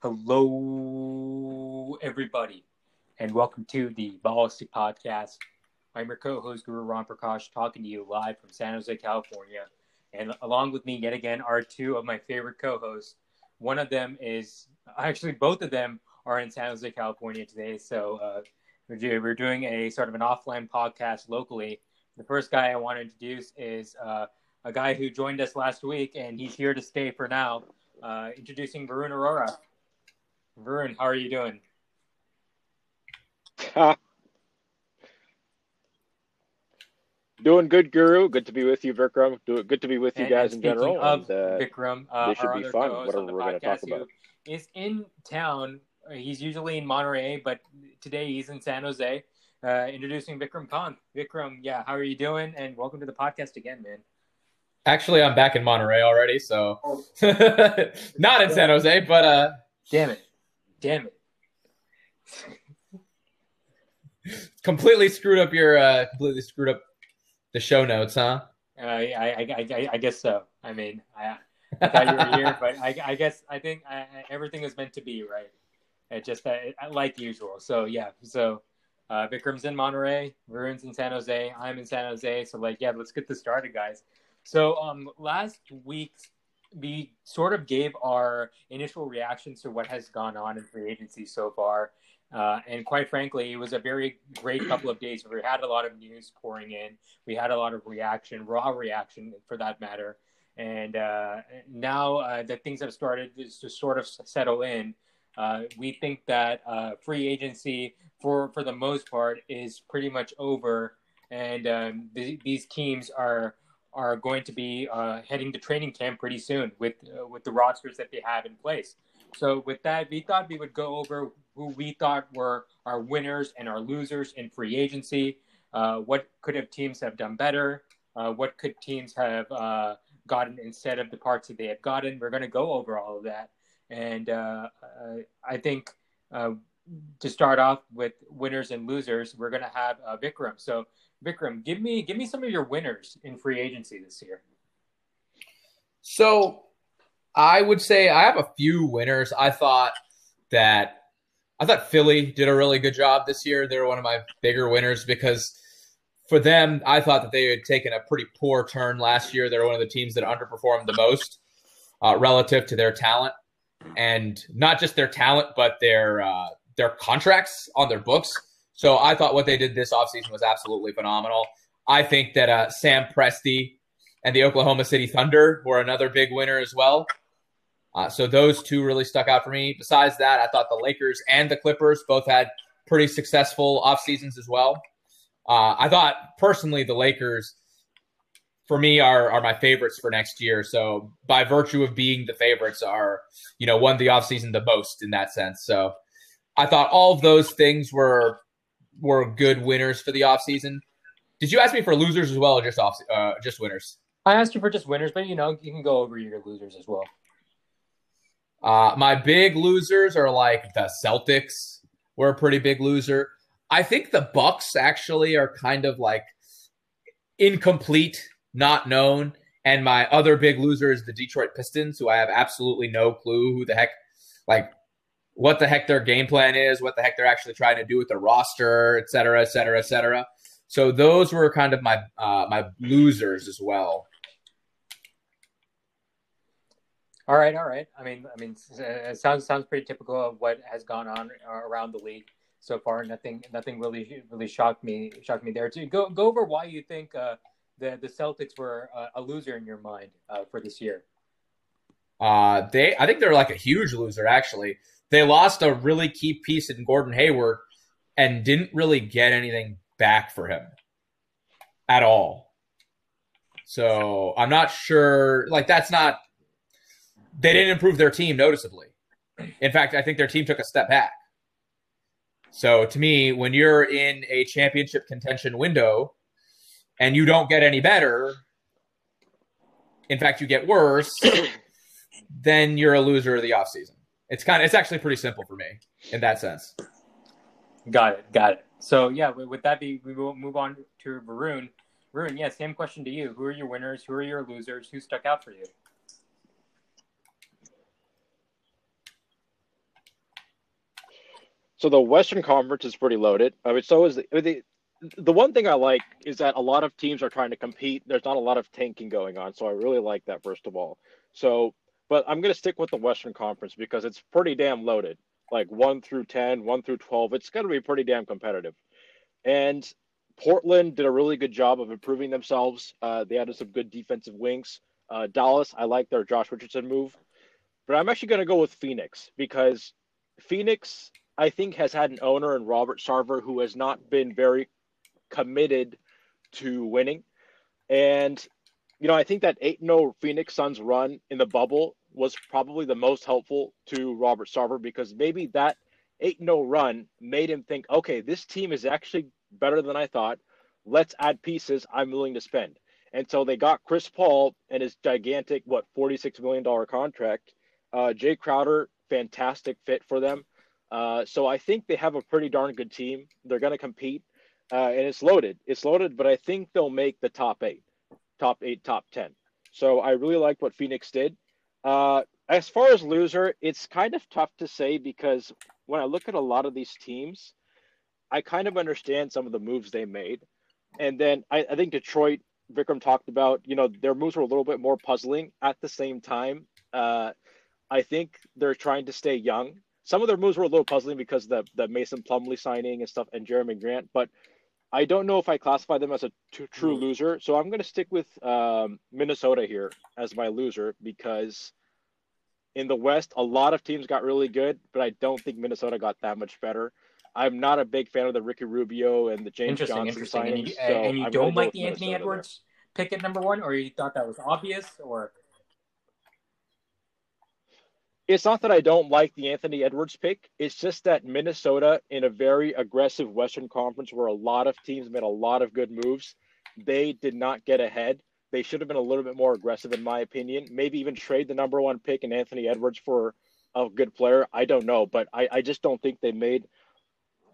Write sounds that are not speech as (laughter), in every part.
Hello, everybody, and welcome to the Ballistic Podcast. I'm your co-host Guru Ram Prakash, talking to you live from San Jose, California. And along with me, yet again, are two of my favorite co-hosts. One of them is actually both of them are in San Jose, California today. So uh, we're doing a sort of an offline podcast locally. The first guy I want to introduce is uh, a guy who joined us last week, and he's here to stay for now. Uh, introducing Varun Arora. Varun, how are you doing? (laughs) doing good, Guru. Good to be with you, Vikram. Do good to be with you And- guys in general. speaking Of and, uh, Vikram, uh, this should our be other fun, co-host whatever on the we're gonna talk podcast, about. who is in town. Uh, He's usually in Monterey, but today he's in San Jose. Uh, introducing Vikram Khan. Vikram, yeah, how are you doing? And welcome to the podcast again, man. Actually, I'm back in Monterey already, so (laughs) not in San Jose, but uh, Damn it, damn it. completely screwed up your uh, completely screwed up the show notes, huh? Uh, I, I, I, I, guess so. I mean, I, I thought you were here, but I, I guess I think I, everything is meant to be, right? It just uh, like usual. So yeah, so uh, Vikram's in Monterey, Varun's in San Jose, I'm in San Jose. So like, yeah, let's get this started, guys. So um, last week we sort of gave our initial reactions to what has gone on in free agency so far. Uh, and quite frankly, it was a very great couple of days. We had a lot of news pouring in. We had a lot of reaction, raw reaction for that matter. And uh, now uh, that things have started to sort of settle in, uh, we think that uh, free agency, for for the most part, is pretty much over, and um, th- these teams are are going to be uh, heading to training camp pretty soon with uh, with the rosters that they have in place. So with that, we thought we would go over who we thought were our winners and our losers in free agency. Uh, what could have teams have done better? Uh, what could teams have uh, gotten instead of the parts that they have gotten? We're going to go over all of that, and uh, I think to start off with winners and losers, we're going to have Vikram. So Vikram, give me give me some of your winners in free agency this year. So I would say I have a few winners. I thought that I thought Philly did a really good job this year. They're one of my bigger winners because for them, I thought that they had taken a pretty poor turn last year. They're one of the teams that underperformed the most uh, relative to their talent, and not just their talent, but their uh, their contracts on their books. So I thought what they did this offseason was absolutely phenomenal. I think that uh, Sam Presti and the Oklahoma City Thunder were another big winner as well. Uh, so those two really stuck out for me. Besides that, I thought the Lakers and the Clippers both had pretty successful off seasons as well. Uh, I thought personally the Lakers, for me, are are my favorites for next year. So by virtue of being the favorites, are you know won the offseason the most in that sense. So I thought all of those things were were good winners for the offseason. Did you ask me for losers as well, or just off uh, just winners? I asked you for just winners, but you know you can go over your losers as well. Uh, my big losers are like the Celtics were a pretty big loser. I think the Bucks actually are kind of like incomplete, not known. And my other big loser is the Detroit Pistons, who I have absolutely no clue who the heck, like, what the heck their game plan is, what the heck they're actually trying to do with their roster, et cetera, et cetera, et cetera. So those were kind of my uh, my losers as well. All right, all right. I mean, I mean, it sounds sounds pretty typical of what has gone on around the league so far. Nothing, nothing really, really shocked me. Shocked me there. To go go over why you think uh, the the Celtics were uh, a loser in your mind uh, for this year. Uh, they, I think they're like a huge loser. Actually, they lost a really key piece in Gordon Hayward and didn't really get anything back for him at all. So I'm not sure. Like that's not. They didn't improve their team noticeably. In fact, I think their team took a step back. So to me, when you're in a championship contention window and you don't get any better, in fact, you get worse, (coughs) then you're a loser of the offseason. It's kind of it's actually pretty simple for me in that sense. Got it, got it. So yeah, with with that be we will move on to Varun. Varun, yeah, same question to you. Who are your winners? Who are your losers? Who stuck out for you? So the Western Conference is pretty loaded. I mean, so is the, the the one thing I like is that a lot of teams are trying to compete. There's not a lot of tanking going on, so I really like that first of all. So, but I'm going to stick with the Western Conference because it's pretty damn loaded. Like 1 through 10, 1 through 12, it's going to be pretty damn competitive. And Portland did a really good job of improving themselves. Uh, they added some good defensive wings. Uh, Dallas, I like their Josh Richardson move. But I'm actually going to go with Phoenix because Phoenix, I think, has had an owner in Robert Sarver who has not been very committed to winning. And, you know, I think that 8 0 Phoenix Suns run in the bubble was probably the most helpful to Robert Sarver because maybe that 8 0 run made him think, okay, this team is actually better than I thought. Let's add pieces I'm willing to spend. And so they got Chris Paul and his gigantic, what, $46 million contract. Uh, Jae Crowder, fantastic fit for them. Uh, so I think they have a pretty darn good team. They're going to compete, uh, and it's loaded. It's loaded, but I think they'll make the top eight, top eight, top 10. So I really like what Phoenix did. Uh, as far as loser, it's kind of tough to say because when I look at a lot of these teams, I kind of understand some of the moves they made. And then I, I think Detroit, Vikram talked about, you know, their moves were a little bit more puzzling at the same time. Uh, I think they're trying to stay young. Some of their moves were a little puzzling because the the Mason Plumlee signing and stuff and Jerami Grant, but I don't know if I classify them as a t- true mm-hmm. loser. So I'm going to stick with um, Minnesota here as my loser because in the West, a lot of teams got really good, but I don't think Minnesota got that much better. I'm not a big fan of the Ricky Rubio and the James interesting, Johnson interesting. Signings, and you, so and you don't like the Anthony Edwards there. pick at number one, or you thought that was obvious, or it's not that I don't like the Anthony Edwards pick. It's just that Minnesota, in a very aggressive Western Conference where a lot of teams made a lot of good moves, they did not get ahead. They should have been a little bit more aggressive, in my opinion. Maybe even trade the number one pick in Anthony Edwards for a good player. I don't know, but I, I just don't think they made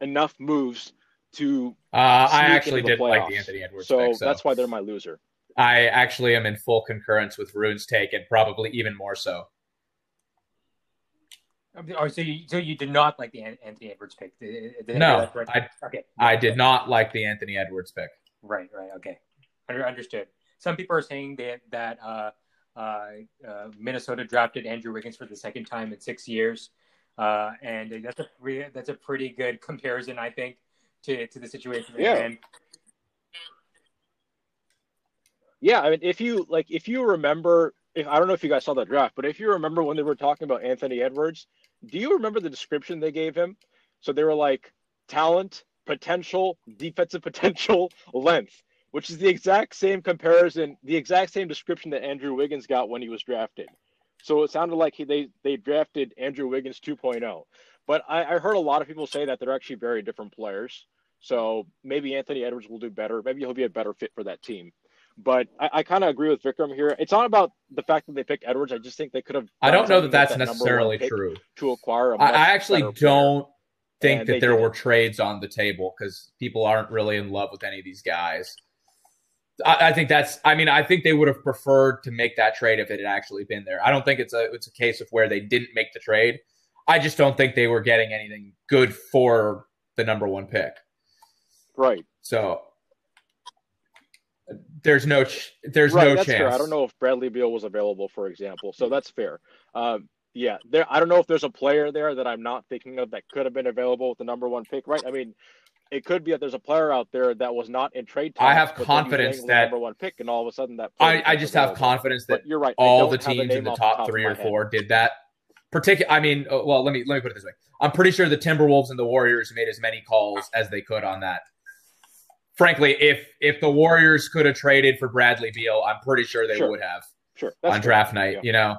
enough moves to. Uh, I actually did playoffs. like the Anthony Edwards. So, pick, so that's why they're my loser. I actually am in full concurrence with Varun's take, and probably even more so. Oh, so you so you did not like the Anthony Edwards pick? Did, did no, I, okay. I did not like the Anthony Edwards pick. Right, right, okay, understood. Some people are saying that that uh, uh, uh, Minnesota drafted Andrew Wiggins for the second time in six years, uh, and that's a pretty, that's a pretty good comparison, I think, to to the situation. Yeah. And, yeah, I mean, if you like, if you remember, if I don't know if you guys saw the draft, but if you remember when they were talking about Anthony Edwards, do you remember the description they gave him? So they were like talent, potential, defensive (laughs) potential, length, which is the exact same comparison, the exact same description that Andrew Wiggins got when he was drafted. So it sounded like he, they they drafted Andrew Wiggins 2.0. But I, I heard a lot of people say that they're actually very different players. So maybe Anthony Edwards will do better. Maybe he'll be a better fit for that team. But I, I kind of agree with Vikram here. It's not about the fact that they picked Edwards. I just think they could have. I don't know that that's that necessarily true. To acquire, I actually don't think that there were trades on the table because people aren't really in love with any of these guys. I, I, think that's. I mean, I think they would have preferred to make that trade if it had actually been there. I don't think it's a it's a case of where they didn't make the trade. I just don't think they were getting anything good for the number one pick. Right. So there's no ch- there's right, no that's chance. Fair. I don't know if Bradley Beal was available, for example. So that's fair. Um, yeah, there. I don't know if there's a player there that I'm not thinking of that could have been available with the number one pick. Right. I mean, it could be that there's a player out there that was not in trade. Talks, I have confidence that number one pick, and all of a sudden that. I, I just have confidence that but you're right. All the teams in the top, top three or four did that. Particular. I mean, uh, well, let me let me put it this way. I'm pretty sure the Timberwolves and the Warriors made as many calls as they could on that frankly, if if the Warriors could have traded for Bradley Beal, I'm pretty sure they sure. would have. Sure. That's on draft night, yeah. you know.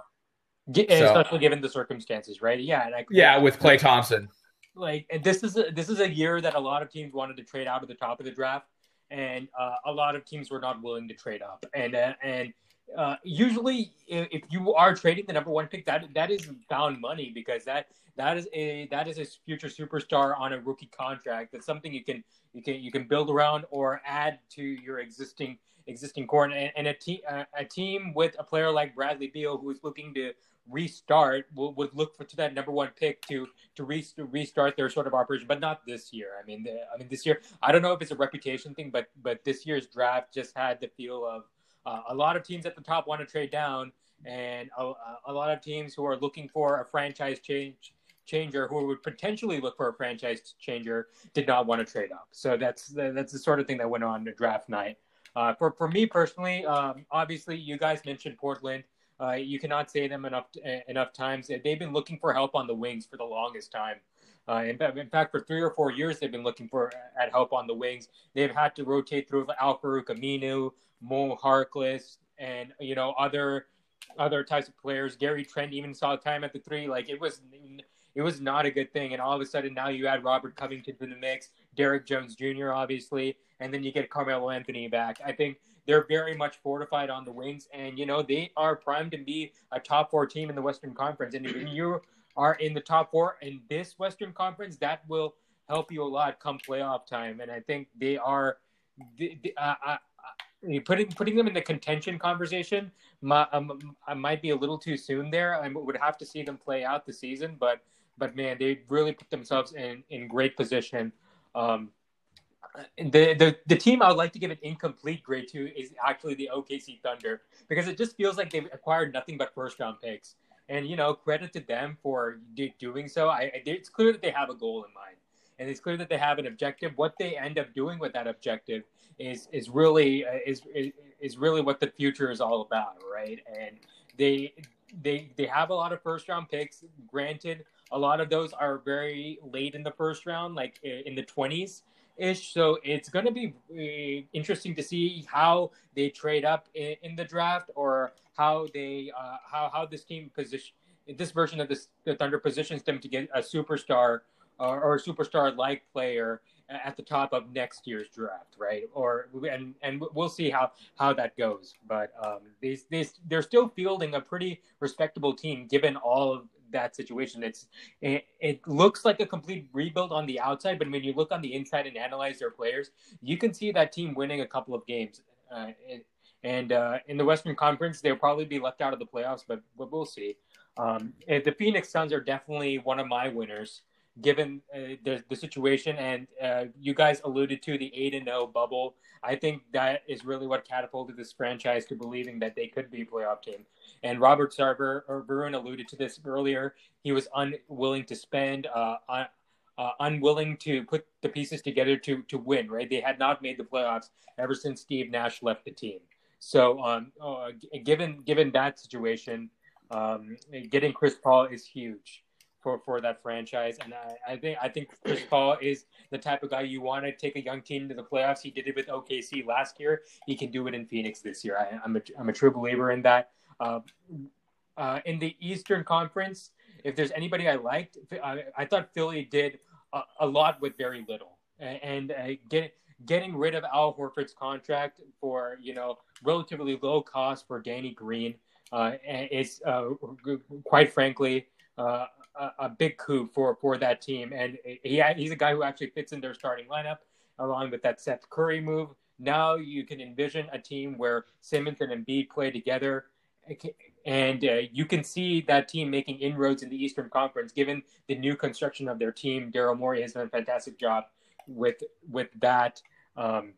so, especially given the circumstances, right? Yeah, and I, yeah, with Klay Thompson. Like this is a, this is a year that a lot of teams wanted to trade out of the top of the draft, and uh, a lot of teams were not willing to trade up. And uh, and uh, usually, if you are trading the number one pick, that that is bound money because that that is a that is a future superstar on a rookie contract. That's something you can you can you can build around or add to your existing existing core. And, and a team a team with a player like Bradley Beal who is looking to restart would, would look for to that number one pick to to re- restart their sort of operation, but not this year. I mean, the, I mean this year. I don't know if it's a reputation thing, but but this year's draft just had the feel of uh, a lot of teams at the top want to trade down, and a, a lot of teams who are looking for a franchise change changer who would potentially look for a franchise changer did not want to trade up. So that's that's the sort of thing that went on to draft night. Uh, for for me personally, um, obviously you guys mentioned Portland. Uh, you cannot say them enough enough times. They've been looking for help on the wings for the longest time. Uh, in, in, fact, for three or four years, they've been looking for at help on the wings. They've had to rotate through Al-Farouq Aminu, Mo Harkless, and you know other other types of players. Gary Trent even saw time at the three. Like it was it was not a good thing. And all of a sudden now you add Robert Covington to the mix, Derrick Jones Jr. obviously, and then you get Carmelo Anthony back. I think they're very much fortified on the wings, and you know they are primed to be a top four team in the Western Conference. And if you are in the top four in this Western Conference, that will help you a lot come playoff time. And I think they are. uh, uh, putting putting them in the contention conversation might, um, I might be a little too soon there. I would have to see them play out the season, but but man, they really put themselves in in great position. Um, the, the the team I would like to give an incomplete grade to is actually the OKC Thunder because it just feels like they've acquired nothing but first round picks. And you know, credit to them for doing so. I, it's clear that they have a goal in mind, and it's clear that they have an objective. What they end up doing with that objective is is really uh, is is really what the future is all about, right? And they they they have a lot of first round picks. Granted, a lot of those are very late in the first round, like in the 20s ish. So it's going to be uh, interesting to see how they trade up in, in the draft or how they uh, how how this team position this version of this the Thunder positions them to get a superstar or, or a superstar like player at the top of next year's draft, right? Or and and we'll see how how that goes. But um, these these they're still fielding a pretty respectable team given all of that situation. It's it, it looks like a complete rebuild on the outside, but when you look on the inside and analyze their players, you can see that team winning a couple of games. Uh, and uh, in the Western Conference, they'll probably be left out of the playoffs, but, but we'll see. Um, the Phoenix Suns are definitely one of my winners, given uh, the, the situation. And uh, you guys alluded to the 8 and 0 bubble. I think that is really what catapulted this franchise to believing that they could be a playoff team. And Robert Sarver or Varun alluded to this earlier. He was unwilling to spend, uh, uh, unwilling to put the pieces together to to win. Right? They had not made the playoffs ever since Steve Nash left the team. So, um, uh, given given that situation, um, getting Chris Paul is huge for, for that franchise. And I, I, think I think Chris (clears throat) Paul is the type of guy you want to take a young team to the playoffs. He did it with OKC last year. He can do it in Phoenix this year. I, am a I'm a true believer in that. Uh, uh, in the Eastern Conference, if there's anybody I liked, I, I thought Philly did a, a, lot with very little, and, and uh, get, getting rid of Al Horford's contract for you know relatively low cost for Danny Green uh, is uh, quite frankly uh, a, a, big coup for for that team, and he he's a guy who actually fits in their starting lineup along with that Seth Curry move. Now you can envision a team where Simmons and Embiid play together and uh, you can see that team making inroads in the Eastern Conference, given the new construction of their team. Daryl Morey has done a fantastic job with with that. Um,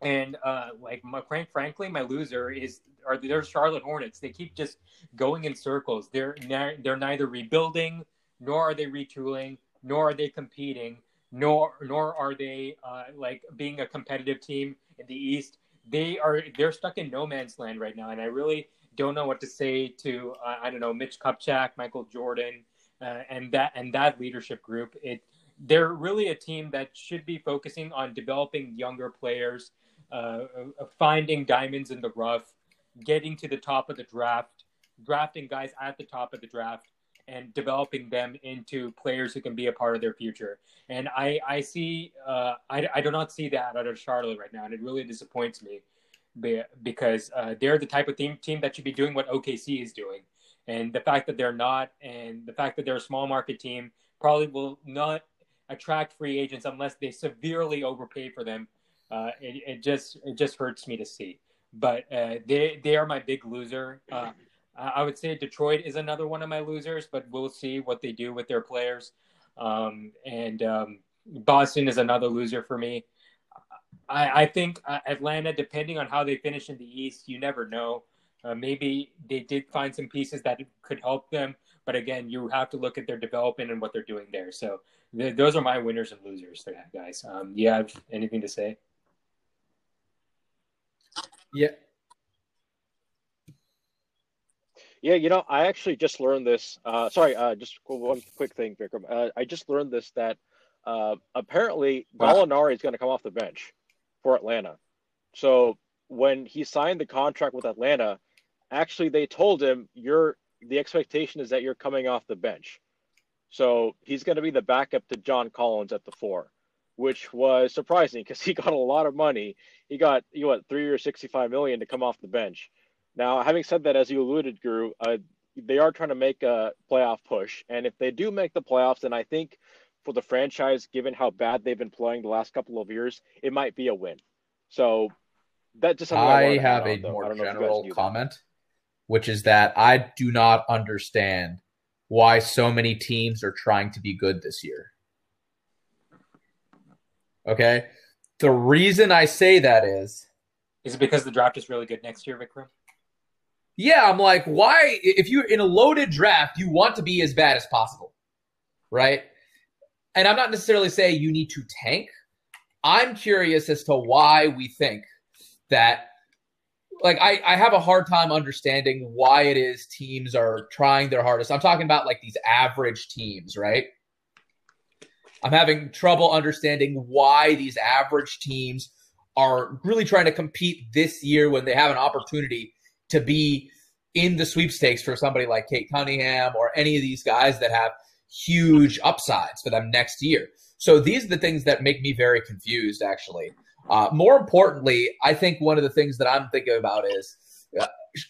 and uh, like my, frank, frankly, my loser is are their Charlotte Hornets. They keep just going in circles. They're they're neither rebuilding nor are they retooling, nor are they competing, nor nor are they uh, like being a competitive team in the East. They are they're stuck in no man's land right now, and I really don't know what to say to uh, I don't know Mitch Kupchak, Michael Jordan, uh, and that and that leadership group. It they're really a team that should be focusing on developing younger players, uh, uh, finding diamonds in the rough, getting to the top of the draft, drafting guys at the top of the draft, and developing them into players who can be a part of their future. And I I see uh, I I do not see that out of Charlotte right now, and it really disappoints me because uh, they're the type of team team that should be doing what OKC is doing, and the fact that they're not, and the fact that they're a small market team probably will not attract free agents unless they severely overpay for them. Uh, it, it, just it just hurts me to see. But uh, they they are my big loser. Uh, I would say Detroit is another one of my losers, but we'll see what they do with their players. Um, and um, Boston is another loser for me. I, I think uh, Atlanta, depending on how they finish in the East, you never know. Uh, maybe they did find some pieces that could help them, but again, you have to look at their development and what they're doing there. So th- those are my winners and losers, guys. Um, you have anything to say? Yeah. Yeah, you know, I actually just learned this. Uh, sorry, uh, just one quick thing, Vikram. Uh, I just learned this that uh, apparently Gallinari is going to come off the bench for Atlanta. So when he signed the contract with Atlanta, actually they told him you're the expectation is that you're coming off the bench. So he's going to be the backup to John Collins at the four, which was surprising because he (laughs) got a lot of money. He got you what three or sixty-five million to come off the bench. Now, having said that, as you alluded, Guru, uh, they are trying to make a playoff push, and if they do make the playoffs, then I think for the franchise, given how bad they've been playing the last couple of years, it might be a win. So that just I, I have a more general comment, that. which is that I do not understand why so many teams are trying to be good this year. Okay, the reason I say that is is it because the draft is really good next year, Vikram? Yeah, I'm like, why? If you're in a loaded draft, you want to be as bad as possible, right? And I'm not necessarily saying you need to tank. I'm curious as to why we think that. Like, I, I have a hard time understanding why it is teams are trying their hardest. I'm talking about like these average teams, right? I'm having trouble understanding why these average teams are really trying to compete this year when they have an opportunity to be in the sweepstakes for somebody like Cade Cunningham or any of these guys that have huge upsides for them next year. So these are the things that make me very confused, actually. Uh, more importantly, I think one of the things that I'm thinking about is, uh,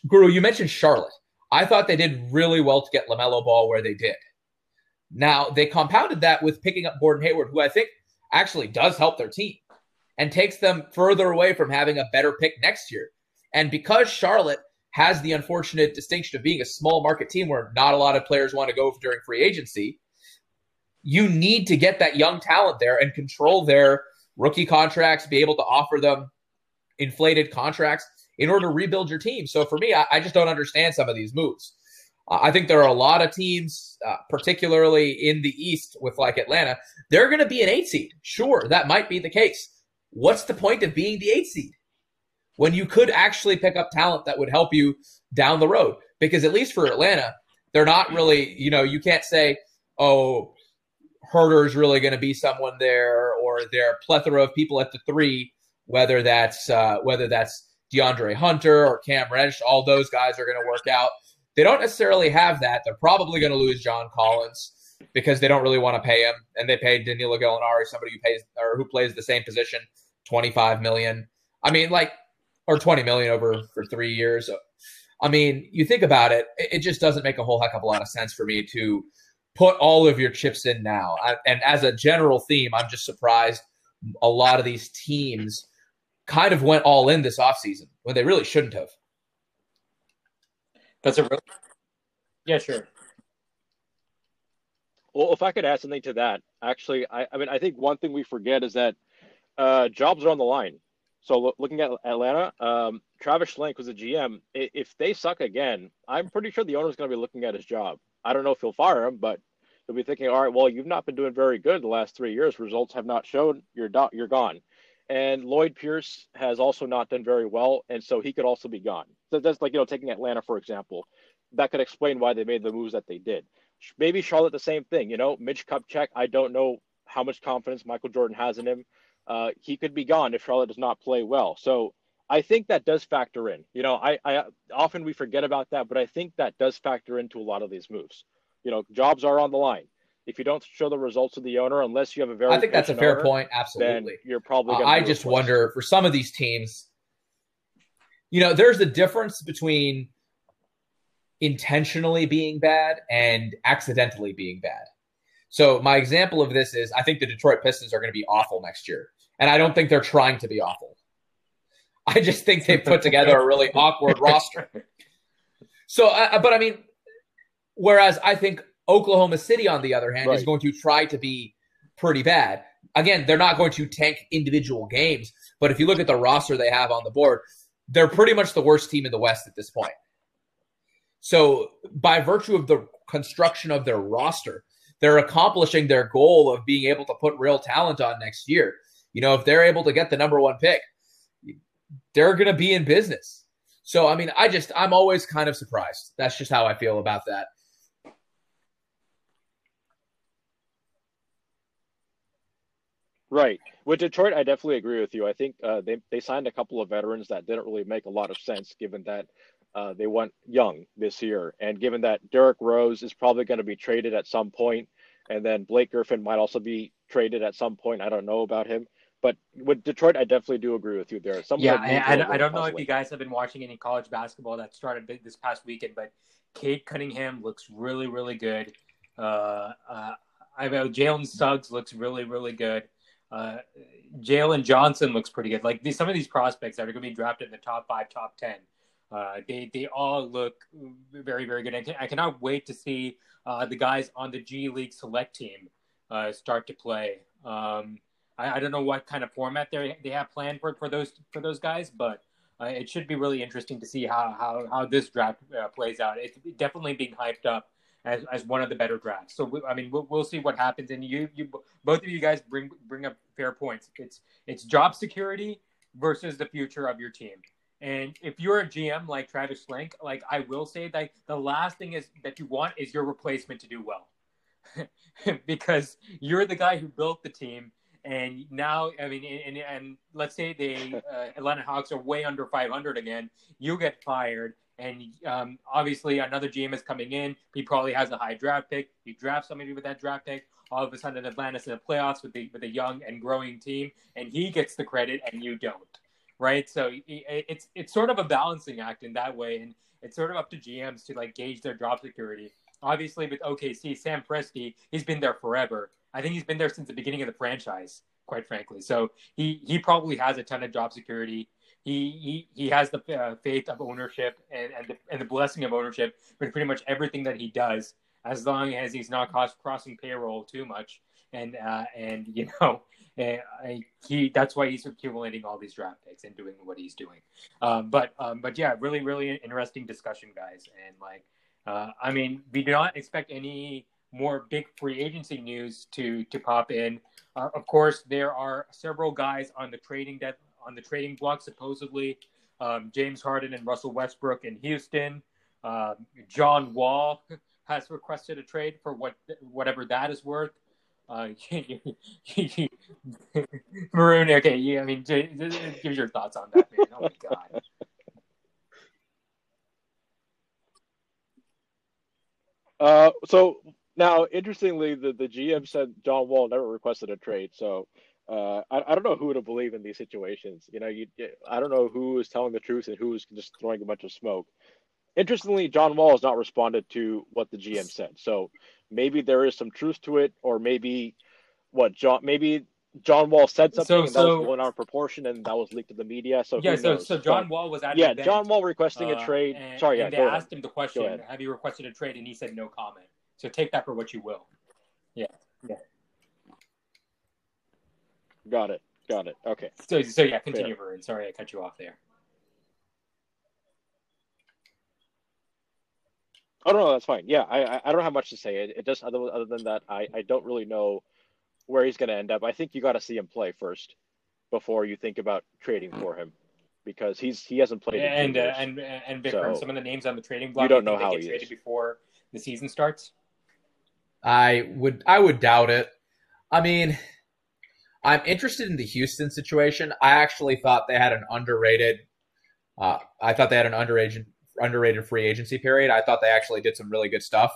Guru, you mentioned Charlotte. I thought they did really well to get LaMelo Ball where they did. Now, they compounded that with picking up Gordon Hayward, who I think actually does help their team and takes them further away from having a better pick next year. And because Charlotte has the unfortunate distinction of being a small market team where not a lot of players want to go during free agency. You need to get that young talent there and control their rookie contracts, be able to offer them inflated contracts in order to rebuild your team. So for me, I, I just don't understand some of these moves. I think there are a lot of teams, uh, particularly in the East with like Atlanta, they're going to be an eight seed. Sure, that might be the case. What's the point of being the eight seed? when you could actually pick up talent that would help you down the road. Because at least for Atlanta, they're not really, you know, you can't say, oh, Huerter is really going to be someone there, or there are plethora of people at the three, whether that's uh, whether that's De'Andre Hunter or Cam Reddish, all those guys are going to work out. They don't necessarily have that. They're probably going to lose John Collins because they don't really want to pay him, and they paid Danilo Gallinari, somebody who pays or who plays the same position, twenty five million. I mean, like or 20 million over for three years. I mean, you think about it, it just doesn't make a whole heck of a lot of sense for me to put all of your chips in now. and as a general theme, I'm just surprised a lot of these teams kind of went all in this offseason when they really shouldn't have. That's a real. Yeah, sure. Well, if I could add something to that, actually, I, I mean, I think one thing we forget is that uh, jobs are on the line. So looking at Atlanta, um, Travis Schlenk was a GM. If they suck again, I'm pretty sure the owner's going to be looking at his job. I don't know if he'll fire him, but he'll be thinking, all right, well, you've not been doing very good the last three years. Results have not shown. You're do- you're gone. And Lloyd Pierce has also not done very well, and so he could also be gone. So that's like you know taking Atlanta for example. That could explain why they made the moves that they did. Maybe Charlotte the same thing. You know, Mitch Kupchak. I don't know how much confidence Michael Jordan has in him uh, he could be gone if Charlotte does not play well. So I think that does factor in. You know, I, I often we forget about that, but I think that does factor into a lot of these moves. You know, jobs are on the line. If you don't show the results of the owner, unless you have a very, I think that's a fair owner, point. Absolutely, you're probably. Uh, I just wonder for some of these teams. You know, there's a difference between intentionally being bad and accidentally being bad. So my example of this is I think the Detroit Pistons are going to be awful next year. And I don't think they're trying to be awful. I just think they put together a really awkward (laughs) roster. So, uh, but I mean, whereas I think Oklahoma City, on the other hand, Right. is going to try to be pretty bad. Again, they're not going to tank individual games, but if you look at the roster they have on the board, they're pretty much the worst team in the West at this point. So, by virtue of the construction of their roster, they're accomplishing their goal of being able to put real talent on next year. You know, if they're able to get the number one pick, they're going to be in business. So, I mean, I just, I'm always kind of surprised. That's just how I feel about that. Right. With Detroit, I definitely agree with you. I think uh, they they signed a couple of veterans that didn't really make a lot of sense, given that uh, they went young this year, and given that Derrick Rose is probably going to be traded at some point, and then Blake Griffin might also be traded at some point. I don't know about him, but with Detroit, I definitely do agree with you there. Some Yeah, I, I, I don't know if you guys have been watching any college basketball that started this past weekend, but Cade Cunningham looks really, really good. Uh, uh, I know Jalen Suggs looks really, really good. Uh, Jalen Johnson looks pretty good. Like these, some of these prospects that are going to be drafted in the top five, top ten, uh, they they all look very, very good. I, can, I cannot wait to see uh, the guys on the G League select team uh, start to play. Um, I, I don't know what kind of format they they have planned for for those for those guys, but uh, it should be really interesting to see how how, how this draft uh, plays out. It's definitely being hyped up as, as one of the better drafts. So we, I mean, we'll, we'll see what happens. And you you both of you guys bring bring up fair points. It's it's job security versus the future of your team. And if you're a GM like Travis Schlenk, like I will say that the last thing is that you want is your replacement to do well. (laughs) because you're the guy who built the team and now I mean and, and let's say the uh, Atlanta Hawks are way under 500 again, you get fired and um, obviously another GM is coming in. He probably has a high draft pick. You draft somebody with that draft pick. All of a sudden, Atlanta's in the playoffs with the with a young and growing team, and he gets the credit, and you don't, right? So it's it's sort of a balancing act in that way, and it's sort of up to GMs to like gauge their job security. Obviously, with OKC, Sam Presti, he's been there forever. I think he's been there since the beginning of the franchise, quite frankly. So he he probably has a ton of job security. He he, has the uh, faith of ownership and and the, and the blessing of ownership with pretty much everything that he does, as long as he's not crossing payroll too much. And uh, and you (laughs) know, I, he that's why he's accumulating all these draft picks and doing what he's doing. Um, but um, but yeah, really really interesting discussion, guys. And like, uh, I mean, we do not expect any more big free agency news to to pop in. Uh, of course, there are several guys on the trading debt on the trading block supposedly. Um, James Harden and Russell Westbrook in Houston. Um John Wall (laughs) has requested a trade for what whatever that is worth. Uh, (laughs) Varun, okay, yeah, I mean, give your thoughts on that, man. Oh my god. Uh, so now, interestingly, the, the GM said John Wall never requested a trade. So uh, I, I don't know who to believe in these situations. You know, you I don't know who is telling the truth and who is just throwing a bunch of smoke. Interestingly, John Wall has not responded to what the GM said. So maybe there is some truth to it, or maybe what John maybe John Wall said something So- and that so- was blown out of proportion and that was leaked to the media. So yeah, so so John Wall was at yeah, event, John Wall requesting uh, a trade. and- Sorry, yeah, and they go ahead. asked him the question, "Have you requested a trade?" And he said, "No comment." So take that for what you will. Got it. Got it. Okay. So so yeah, continue, Varun. Sorry, I cut you off there. Oh no, that's fine. Yeah, I I- I don't have much to say. It, it just other other than that, I I don't really know where he's going to end up. I think you got to see him play first before you think about trading for him, because he's he hasn't played. in two And uh, years. and and Vikram, So, some of the names on the trading block. you don't think know how get he traded is. before the season starts. I would I would doubt it. I mean, I'm interested in the Houston situation. I actually thought they had an underrated. Uh, I thought they had an underrated underrated free agency period. I thought they actually did some really good stuff.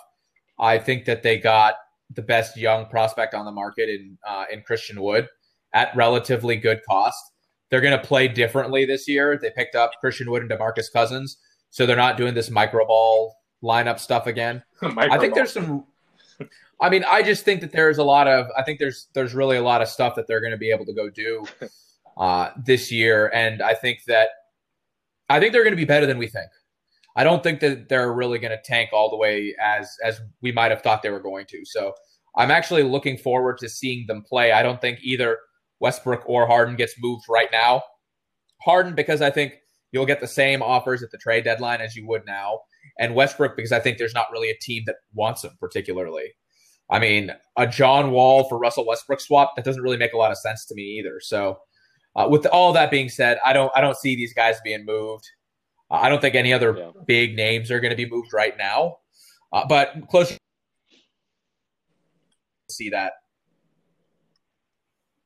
I think that they got the best young prospect on the market in uh, in Christian Wood at relatively good cost. They're going to play differently this year. They picked up Christian Wood and DeMarcus Cousins, so they're not doing this micro ball lineup stuff again. (laughs) I think there's some. I mean, I just think that there's a lot of. I think there's there's really a lot of stuff that they're going to be able to go do (laughs) uh, this year, and I think that I think they're going to be better than we think. I don't think that they're really going to tank all the way as as we might have thought they were going to. So I'm actually looking forward to seeing them play. I don't think either Westbrook or Harden gets moved right now. Harden because I think you'll get the same offers at the trade deadline as you would now, and Westbrook because I think there's not really a team that wants him particularly. I mean, a John Wall for Russell Westbrook swap that doesn't really make a lot of sense to me either. So, uh, with all that being said, I don't I don't see these guys being moved. Uh, I don't think any other yeah. big names are going to be moved right now, uh, but close see that.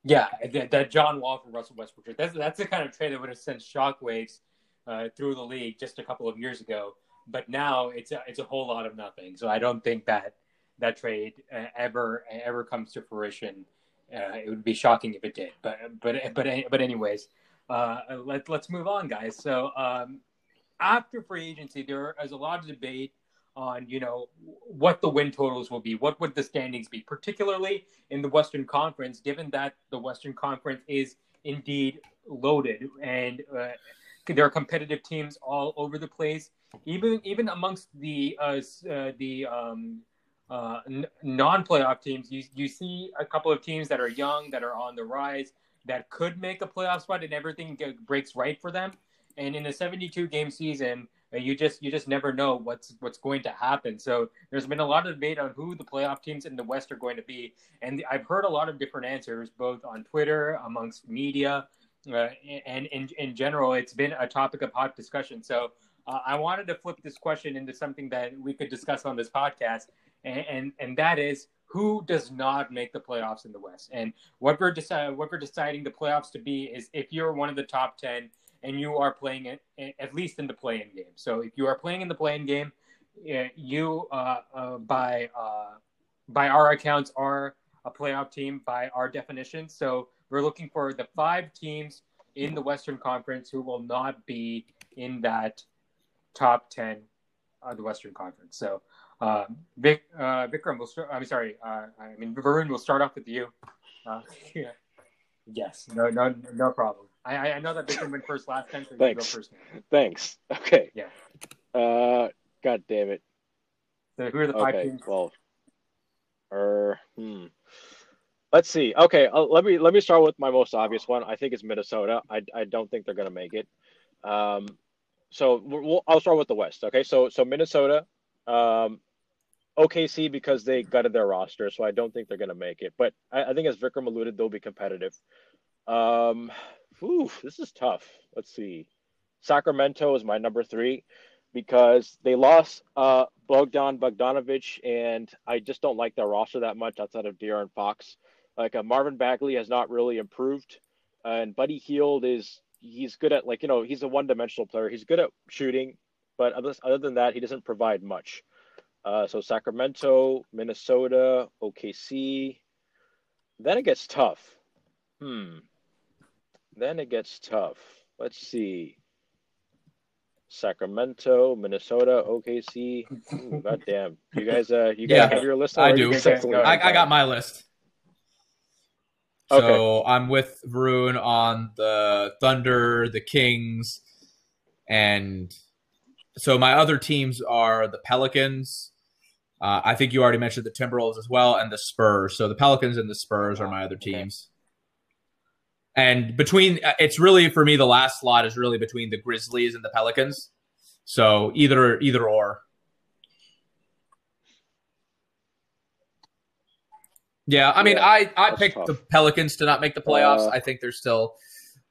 Yeah, that, that John Wall for Russell Westbrook. That's that's the kind of trade that would have sent shockwaves uh, through the league just a couple of years ago. But now it's a, it's a whole lot of nothing. So I don't think that that trade uh, ever ever comes to fruition. Uh, it would be shocking if it did. But but but but anyways, uh, let let's move on, guys. So um, after free agency, there is a lot of debate on you know what the win totals will be what would the standings be particularly in the western conference given that the western conference is indeed loaded and uh, there are competitive teams all over the place even even amongst the uh, uh, the um, uh, n- non-playoff teams you, you see a couple of teams that are young that are on the rise that could make a playoff spot and everything breaks right for them and in a 72 game season you just you just never know what's what's going to happen. So there's been a lot of debate on who the playoff teams in the West are going to be, and I've heard a lot of different answers both on Twitter amongst media. Uh, and in, in general, it's been a topic of hot discussion. So uh, I wanted to flip this question into something that we could discuss on this podcast, and, and, that is who does not make the playoffs in the West. And what we're deci- what we're deciding the playoffs to be is if you're one of the top ten and you are playing it at least in the play-in game. So if you are playing in the play-in game, you uh, uh, by uh, by our accounts are a playoff team by our definition. So we're looking for the five teams in the Western Conference who will not be in that top ten of the Western Conference. So uh, Vic, uh, Vikram will start. I'm sorry. Uh, I mean, Varun will start off with you. Uh, (laughs) yeah. Yes. No. No. No problem. I, I know that Victor went first last time, so Thanks. go first. Now. Thanks. Okay. Yeah. Uh, God damn it. So who are the five okay, teams? Well, er, hmm. Let's see. Okay, uh, let me let me start with my most obvious one. I think it's Minnesota. I, I don't think they're going to make it. Um, so we'll, I'll start with the West. Okay, so so Minnesota, um, OKC because they gutted their roster, so I don't think they're going to make it. But I, I think as Vikram alluded, they'll be competitive. Um, Ooh, this is tough. Let's see. Sacramento is my number three because they lost uh, Bogdan Bogdanovich, and I just don't like their roster that much outside of De'Aaron Fox. Like uh, Marvin Bagley has not really improved, uh, and Buddy Hield is he's good at like you know he's a one-dimensional player. He's good at shooting, but other, other than that, he doesn't provide much. Uh, so Sacramento, Minnesota, OKC. Then it gets tough. Hmm. Then it gets tough. Let's see. Sacramento, Minnesota, OKC. Ooh, (laughs) God damn. You guys uh you guys yeah, have your list I do. I, I, got my list. Okay. So I'm with Varun on the Thunder, the Kings, and so my other teams are the Pelicans. Uh, I think you already mentioned the Timberwolves as well, and the Spurs. So the Pelicans and the Spurs are my other teams. And between, uh, it's really for me the last slot is really between the Grizzlies and the Pelicans. So either either or. Yeah, I mean, yeah, I I picked tough. the Pelicans to not make the playoffs. Uh, I think they're still.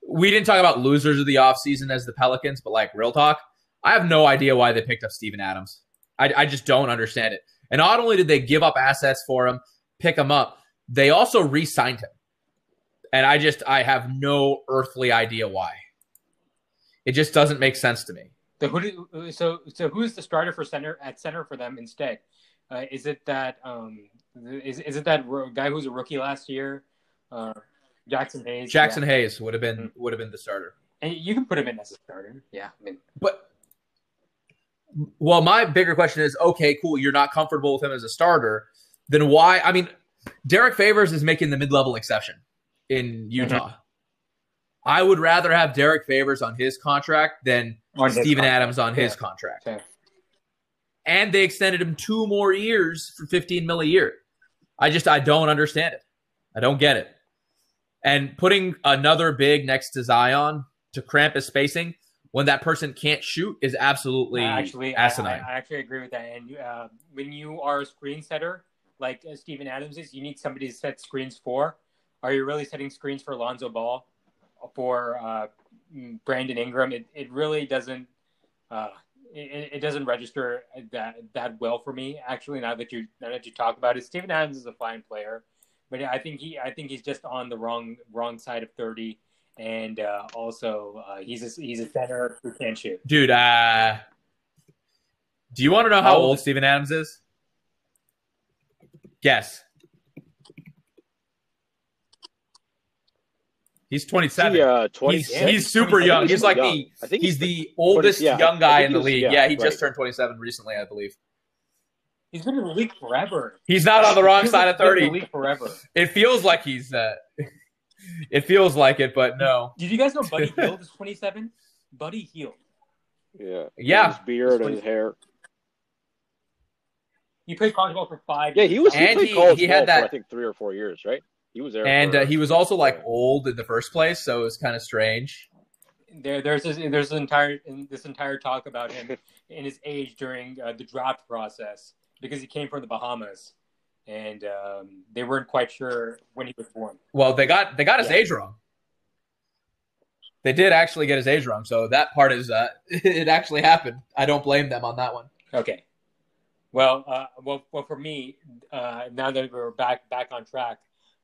We didn't talk about losers of the offseason as the Pelicans, but like real talk, I have no idea why they picked up Steven Adams. I, I just don't understand it. And not only did they give up assets for him, pick him up, they also re-signed him and I just I have no earthly idea why. It just doesn't make sense to me. So who do, so so who's the starter for center at center for them instead? Uh, is it that um is is it that guy who's a rookie last year, uh, Jaxson Hayes? Jaxson yeah. Hayes would have been mm-hmm. would have been the starter. And you can put him in as a starter. Yeah, I mean, but well, my bigger question is, okay, cool, you're not comfortable with him as a starter, then why? I mean, Derrick Favors is making the mid level exception in mm-hmm. Utah. Mm-hmm. I would rather have Derrick Favors on his contract than On Steven contract. Adams on his contract. Okay. And they extended him two more years for 15 mil a year. I just I don't understand it. I don't get it. And putting another big next to Zion to cramp his spacing when that person can't shoot is absolutely actually, I, asinine. I, I actually agree with that. And uh, when you are a screen setter like uh, Steven Adams is, you need somebody to set screens for. Are you really setting screens for Lonzo Ball, for uh, mm, Brandon Ingram? It, it really doesn't. Uh, it, it doesn't register that that well for me. Actually, now that you now that you talk about it, Steven Adams is a fine player, but I think he I think he's just on the wrong wrong side of thirty, and uh, also uh, he's a, he's a center who can't shoot. Dude, uh do you want to know how How old old- Steven Adams is? Guess. He's 27. He, uh, 20, he's, he's super young. He's like the I think he's the oldest yeah, young guy in the league. yeah, Yeah, he right. just turned 27 recently, I believe. He's been in the league forever. He's not on the wrong He's side of been in 30. the league forever. It feels like he's uh it feels like it, but no. Did you guys know Buddy (laughs) Hield is 27? Buddy Hield. Yeah. Yeah. His beard and his hair. He played college ball for five. Yeah, he was. He And played he- college he ball had that- for I think three or four years, right? He was there. And for- uh, he was also like old in the first place, so it was kind of strange. There, there's this, there's an entire in this entire talk about him (laughs) and his age during uh, the draft process because he came from the Bahamas, and um, they weren't quite sure when he was born. Well, they got they got his Yeah. age wrong. They did actually get his age wrong, so that part is uh, (laughs) it actually happened. I don't blame them on that one. Okay. Well, uh, well, well, for me, uh, now that we're back back on track,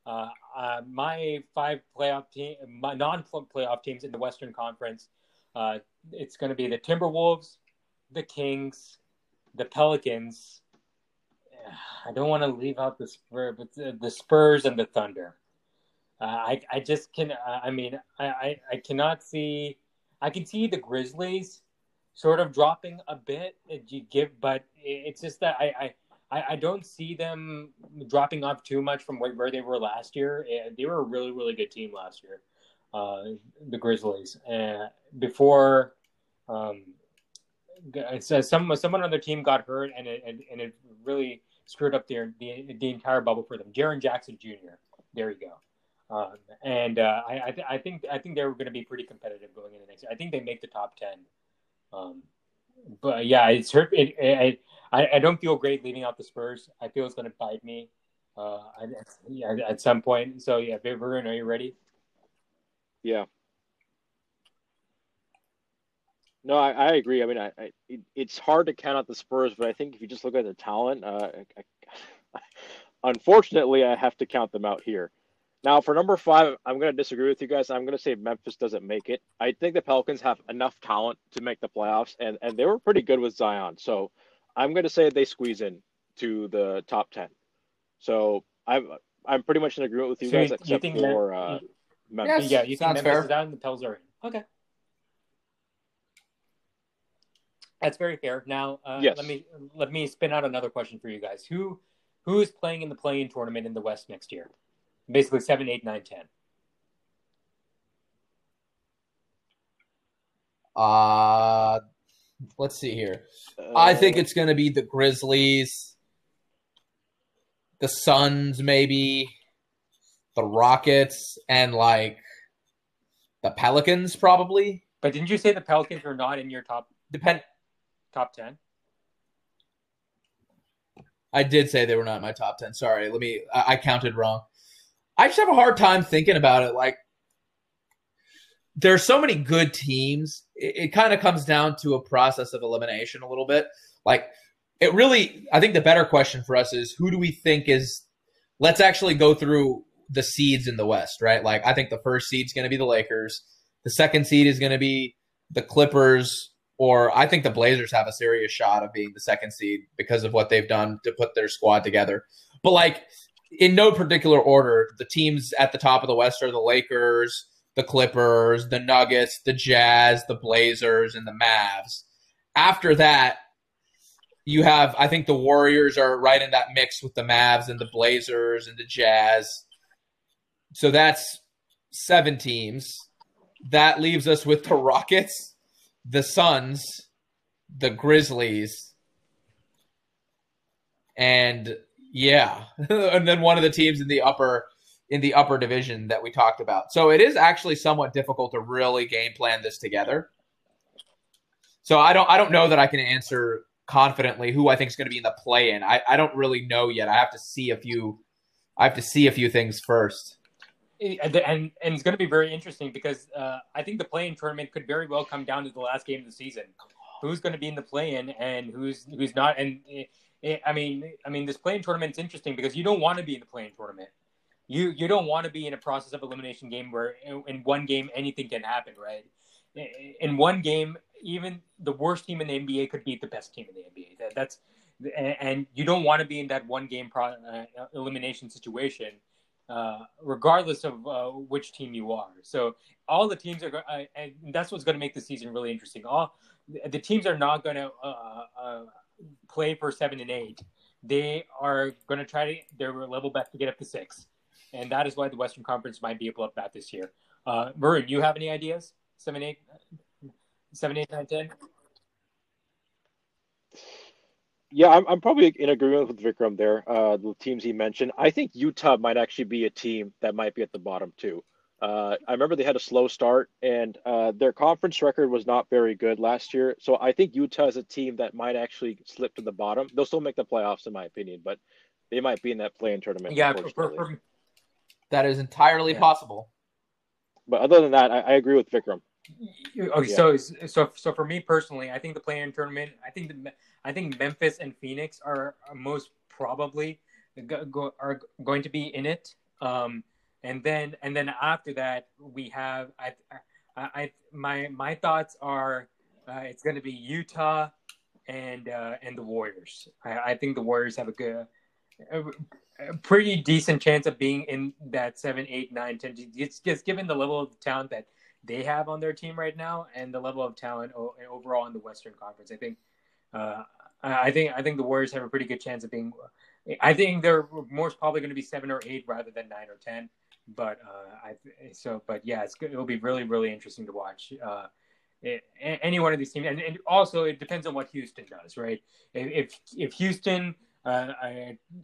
uh, uh, my five playoff team, my non-playoff teams in the Western Conference, uh, it's going to be the Timberwolves, the Kings, the Pelicans. (sighs) I don't want to leave out the Spurs, but the, Spurs and the Thunder. Uh, I I just can. Uh, I mean, I, I I cannot see. I can see the Grizzlies sort of dropping a bit. You give, but it's just that I, I, I don't see them dropping off too much from where, they were last year. Eh, They were a really, really good team last year, uh, the Grizzlies. Uh, before, um, some someone on their team got hurt, and it and, and it really screwed up their the, the entire bubble for them. Jaren Jackson Jr. There you go. Um, and uh, I I, th- I think I think they're going to be pretty competitive going into next year. I think they make the top ten. Um, but yeah, it's hurt. It, it, I I don't feel great leaving out the Spurs. I feel it's going to bite me. Uh, I, yeah, at some point. So yeah, Vivian, are you ready? Yeah. No, I, I agree. I mean, I, I it, it's hard to count out the Spurs, but I think if you just look at the talent, uh, I, I, (laughs) unfortunately, I have to count them out here. Now, for number five, I'm going to disagree with you guys. I'm going to say Memphis doesn't make it. I think the Pelicans have enough talent to make the playoffs, and, and they were pretty good with Zion. So I'm going to say they squeeze in to the top 10. So I'm I'm pretty much in agreement with you So guys, you- you except think for Mem- uh, you- Memphis. yeah, you think sounds Memphis fair. is out and the Pels are in. Okay, that's very fair. Now, uh, Yes. let me let me spin out another question for you guys. Who who is play-in in the playing tournament in the West next year? Basically, seven, eight, nine, ten. Uh let's see here. I think Uh, it's going to be the Grizzlies, the Suns, maybe the Rockets, and like the Pelicans, probably. But didn't you say the Pelicans are not in your top Depend. Top ten? I did say they were not in my top ten. Sorry, let me. I, I counted wrong. I just have a hard time thinking about it. Like, there's so many good teams. It, it kind of comes down to a process of elimination a little bit. Like, it really. I think the better question for us is who do we think is. Let's actually go through the seeds in the West, right? Like, I think the first seed's going to be the Lakers. The second seed is going to be the Clippers, or I think the Blazers have a serious shot of being the second seed because of what they've done to put their squad together. But like in no particular order, the teams at the top of the West are the Lakers, the Clippers, the Nuggets, the Jazz, the Blazers, and the Mavs. After that, you have I think the Warriors are right in that mix with the Mavs and the Blazers and the Jazz. So that's seven teams. that leaves us with the Rockets, the Suns, the Grizzlies, and yeah, (laughs) and then one of the teams in the upper in the upper division that we talked about. So it is actually somewhat difficult to really game plan this together. So I don't I don't know that I can answer confidently who I think is going to be in the play in. I, I don't really know yet. I have to see a few I have to see a few things first. And and, it's going to be very interesting because uh, I think the play-in tournament could very well come down to the last game of the season. Who's going to be in the play-in and who's who's not? And it, it, I mean, I mean, this play-in tournament's interesting because you don't want to be in the play-in tournament. You you don't want to be in a process of elimination game where eh, in one game anything can happen, right? In one game, even the worst team in the NBA could beat the best team in the NBA. That, that's and you don't want to be in that one game pro, uh, elimination situation, uh, regardless of uh, which team you are. So all the teams are, uh, and that's what's going to make the season really interesting. All the teams are not going to uh, uh, play for seven and eight. They are going to try to their level best to get up to six, and that is why the Western Conference might be able to bat this year. Uh, Varun, you have any ideas? Seven, eight, seven, eight, nine, ten. Yeah, I'm, I'm probably in agreement with Vikram there. Uh, the teams he mentioned, I think Utah might actually be a team that might be at the bottom too. Uh, I remember they had a slow start, and uh, their conference record was not very good last year. So I think Utah is a team that might actually slip to the bottom. They'll still make the playoffs, in my opinion, but they might be in that play-in tournament. Yeah, that is entirely yeah. possible. But other than that, I, I agree with Vikram. Okay, yeah. so so so for me personally, I think the play-in tournament. I think the I think Memphis and Phoenix are, most probably go, are going to be in it. Um, and then and then after that, we have I I, I my my thoughts are uh, it's going to be Utah and uh, and the Warriors. I, I think the Warriors have a good. A, a pretty decent chance of being in that seven, eight, nine, ten. It's just given the level of talent that they have on their team right now and the level of talent overall in the Western Conference. I think, uh, I think, I think the Warriors have a pretty good chance of being. I think they're most probably going to be seven or eight rather than nine or ten. But uh, I so, but yeah, it's it'll be really, really interesting to watch. Uh, it, any one of these teams, and, and, also it depends on what Houston does, right? If if Houston uh,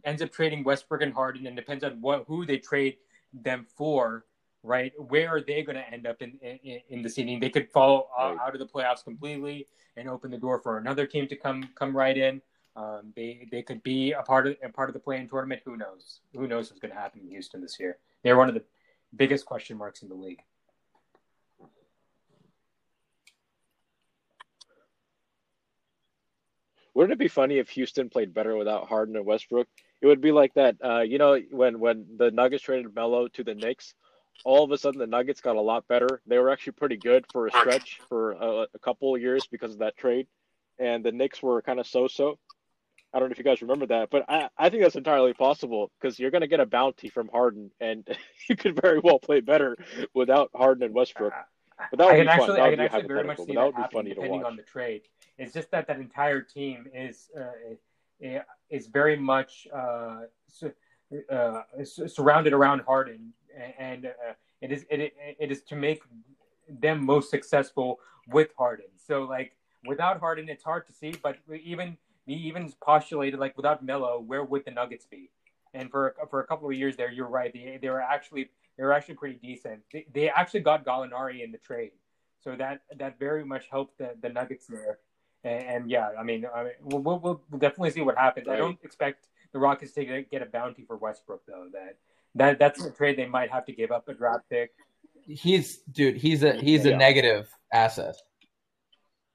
ends up trading Westbrook and Harden, and depends on what who they trade them for, right? Where are they going to end up in, in, in the seeding? They could fall right. out of the playoffs completely and open the door for another team to come come right in. Um, they they could be a part of a part of the play-in tournament. Who knows? Who knows what's going to happen in Houston this year? They're one of the biggest question marks in the league. Wouldn't it be funny if Houston played better without Harden and Westbrook? It would be like that. Uh, you know, when when the Nuggets traded Melo to the Knicks, all of a sudden the Nuggets got a lot better. They were actually pretty good for a stretch for a, a couple of years because of that trade, and the Knicks were kind of so-so. I don't know if you guys remember that, but I, I think that's entirely possible because you're going to get a bounty from Harden, and (laughs) you could very well play better without Harden and Westbrook. But that would I can be actually, fun. I can actually very much see that, that happening depending on the trade. It's just that that entire team is uh, is very much uh, uh, surrounded around Harden and uh, it is it, it is to make them most successful with Harden. So like without Harden, it's hard to see. But even he even postulated like without Melo, where would the Nuggets be? And for for a couple of years there, you're right. They they were actually they were actually pretty decent. They, they actually got Gallinari in the trade, so that that very much helped the, the Nuggets there. And, and yeah, I mean, I mean we'll, we'll, we'll definitely see what happens. Right. I don't expect the Rockets to get a bounty for Westbrook though. That that that's a trade they might have to give up a draft pick. He's dude. He's a he's a negative asset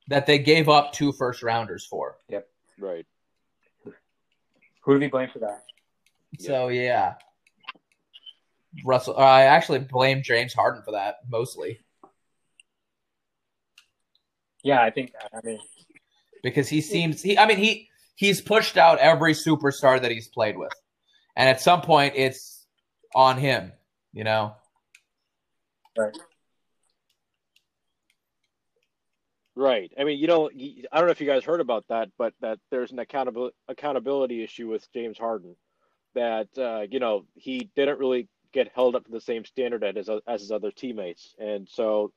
that they gave up two first rounders for. Yep. Right. Who do we blame for that? So yeah, Russell. I actually blame James Harden for that mostly. Yeah, I think. I mean, because he seems he. I mean he he's pushed out every superstar that he's played with, and at some point it's on him, you know? Right. Right. I mean, you know, I don't know if you guys heard about that, but that there's an accountability accountability issue with James Harden. That uh, you know he didn't really get held up to the same standard as as his other teammates, and so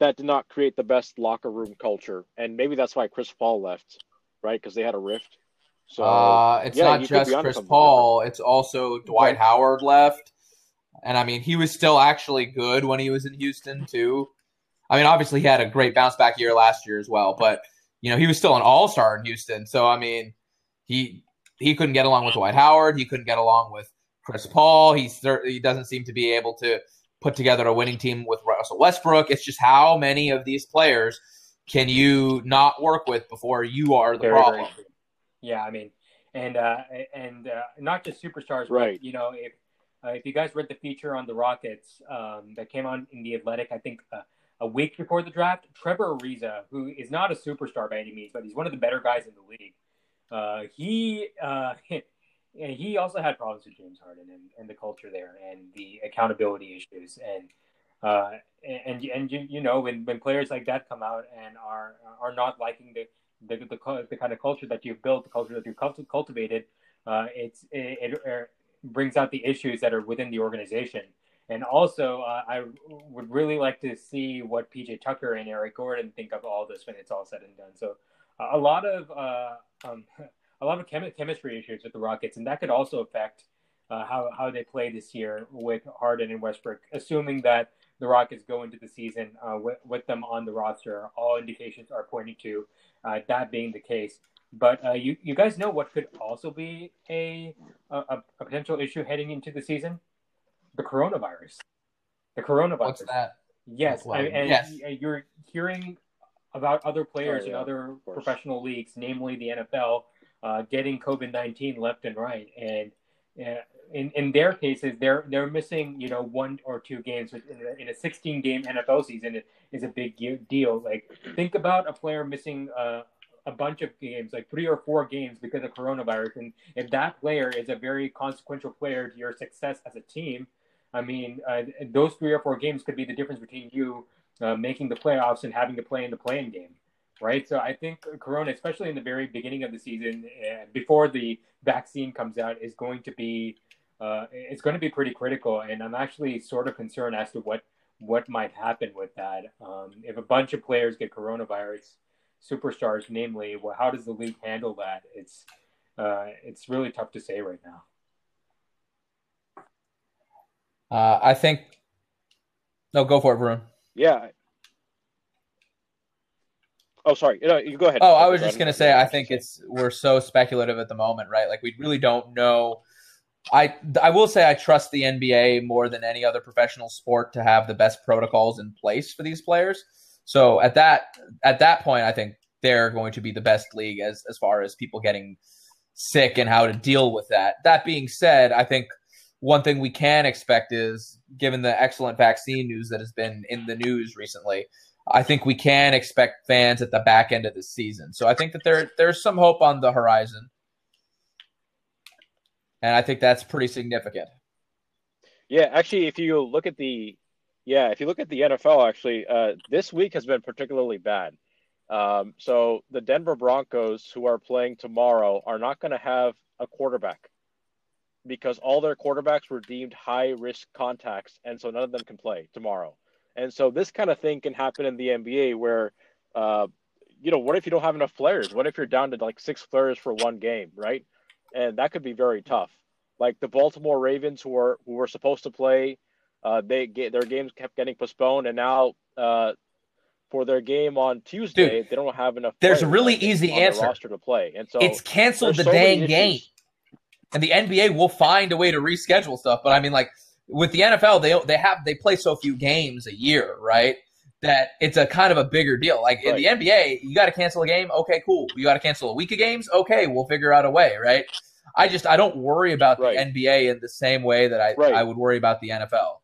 that did not create the best locker room culture, and maybe that's why Chris Paul left, right? Because they had a rift. So uh, it's yeah, not just Chris Paul; different. it's also Dwight Howard left, and I mean he was still actually good when he was in Houston too. I mean, obviously he had a great bounce back year last year as well, but you know he was still an All Star in Houston. So I mean, he he couldn't get along with Dwight Howard. He couldn't get along with Chris Paul. He's he doesn't seem to be able to put together a winning team with Russell Westbrook. It's just how many of these players can you not work with before you are the very, problem? Yeah, I mean, and uh, and uh, not just superstars, right? But, you know, if uh, if you guys read the feature on the Rockets um, that came on in the Athletic, I think uh, a week before the draft, Trevor Ariza, who is not a superstar by any means, but he's one of the better guys in the league. Uh, he uh, (laughs) he also had problems with James Harden and, and the culture there and the accountability issues and uh, and and you, you know when, when players like that come out and are are not liking the the, the, the kind of culture that you've built, the culture that you've cultivated, uh, it's it, it, brings out the issues that are within the organization. And also, uh, I would really like to see what PJ Tucker and Eric Gordon think of all this when it's all said and done. So, uh, a lot of uh, um, (laughs) a lot of chem- chemistry issues with the Rockets, and that could also affect uh, how how they play this year with Harden and Westbrook. Assuming that the Rockets go into the season uh, with, with them on the roster, all indications are pointing to uh, that being the case. But uh, you you guys know what could also be a, a, a potential issue heading into the season? The coronavirus. The coronavirus. What's that? Yes, and, and yes. you're hearing about other players oh, yeah, in other professional leagues, namely the NFL, uh, getting COVID nineteen left and right, and in in their cases, they're they're missing you know one or two games in a, in a sixteen game NFL season is a big deal. Like think about a player missing uh, a bunch of games, like three or four games because of coronavirus, and if that player is a very consequential player to your success as a team, I mean uh, those three or four games could be the difference between you uh, making the playoffs and having to play in the play-in game right? So I think Corona, especially in the very beginning of the season, uh, before the vaccine comes out, is going to be uh, it's going to be pretty critical. And I'm actually sort of concerned as to what what might happen with that. Um, if a bunch of players get coronavirus, superstars, namely, well, how does the league handle that? It's uh, it's really tough to say right now. Uh, I think. No, go for it, Varun. Yeah, Oh, sorry. No, you go ahead. Oh, I was just going to say, I think it's we're so speculative at the moment, right? Like we really don't know. I I will say I trust the NBA more than any other professional sport to have the best protocols in place for these players. So at that at that point, I think they're going to be the best league as as far as people getting sick and how to deal with that. That being said, I think one thing we can expect is given the excellent vaccine news that has been in the news recently, I think we can expect fans at the back end of the season. So I think that there there's some hope on the horizon. And I think that's pretty significant. Yeah, actually if you look at the yeah, if you look at the NFL actually, uh, this week has been particularly bad. Um, so the Denver Broncos who are playing tomorrow are not going to have a quarterback because all their quarterbacks were deemed high risk contacts and so none of them can play tomorrow. And so this kind of thing can happen in the NBA where, uh, you know, what if you don't have enough players? What if you're down to like six players for one game, right? And that could be very tough. Like the Baltimore Ravens, who are who were supposed to play, uh, they get their games kept getting postponed, and now uh, for their game on Tuesday, Dude, they don't have enough. There's a really easy answer roster to play, and so it's canceled the so dang game. And the NBA will find a way to reschedule stuff. But I mean, like with the NFL, they they have they play so few games a year, right? That it's a kind of a bigger deal. Like right. in the NBA, you got to cancel a game. Okay, cool. You got to cancel a week of games. Okay, we'll figure out a way, right? I just I don't worry about right. the NBA in the same way that I right. I would worry about the NFL.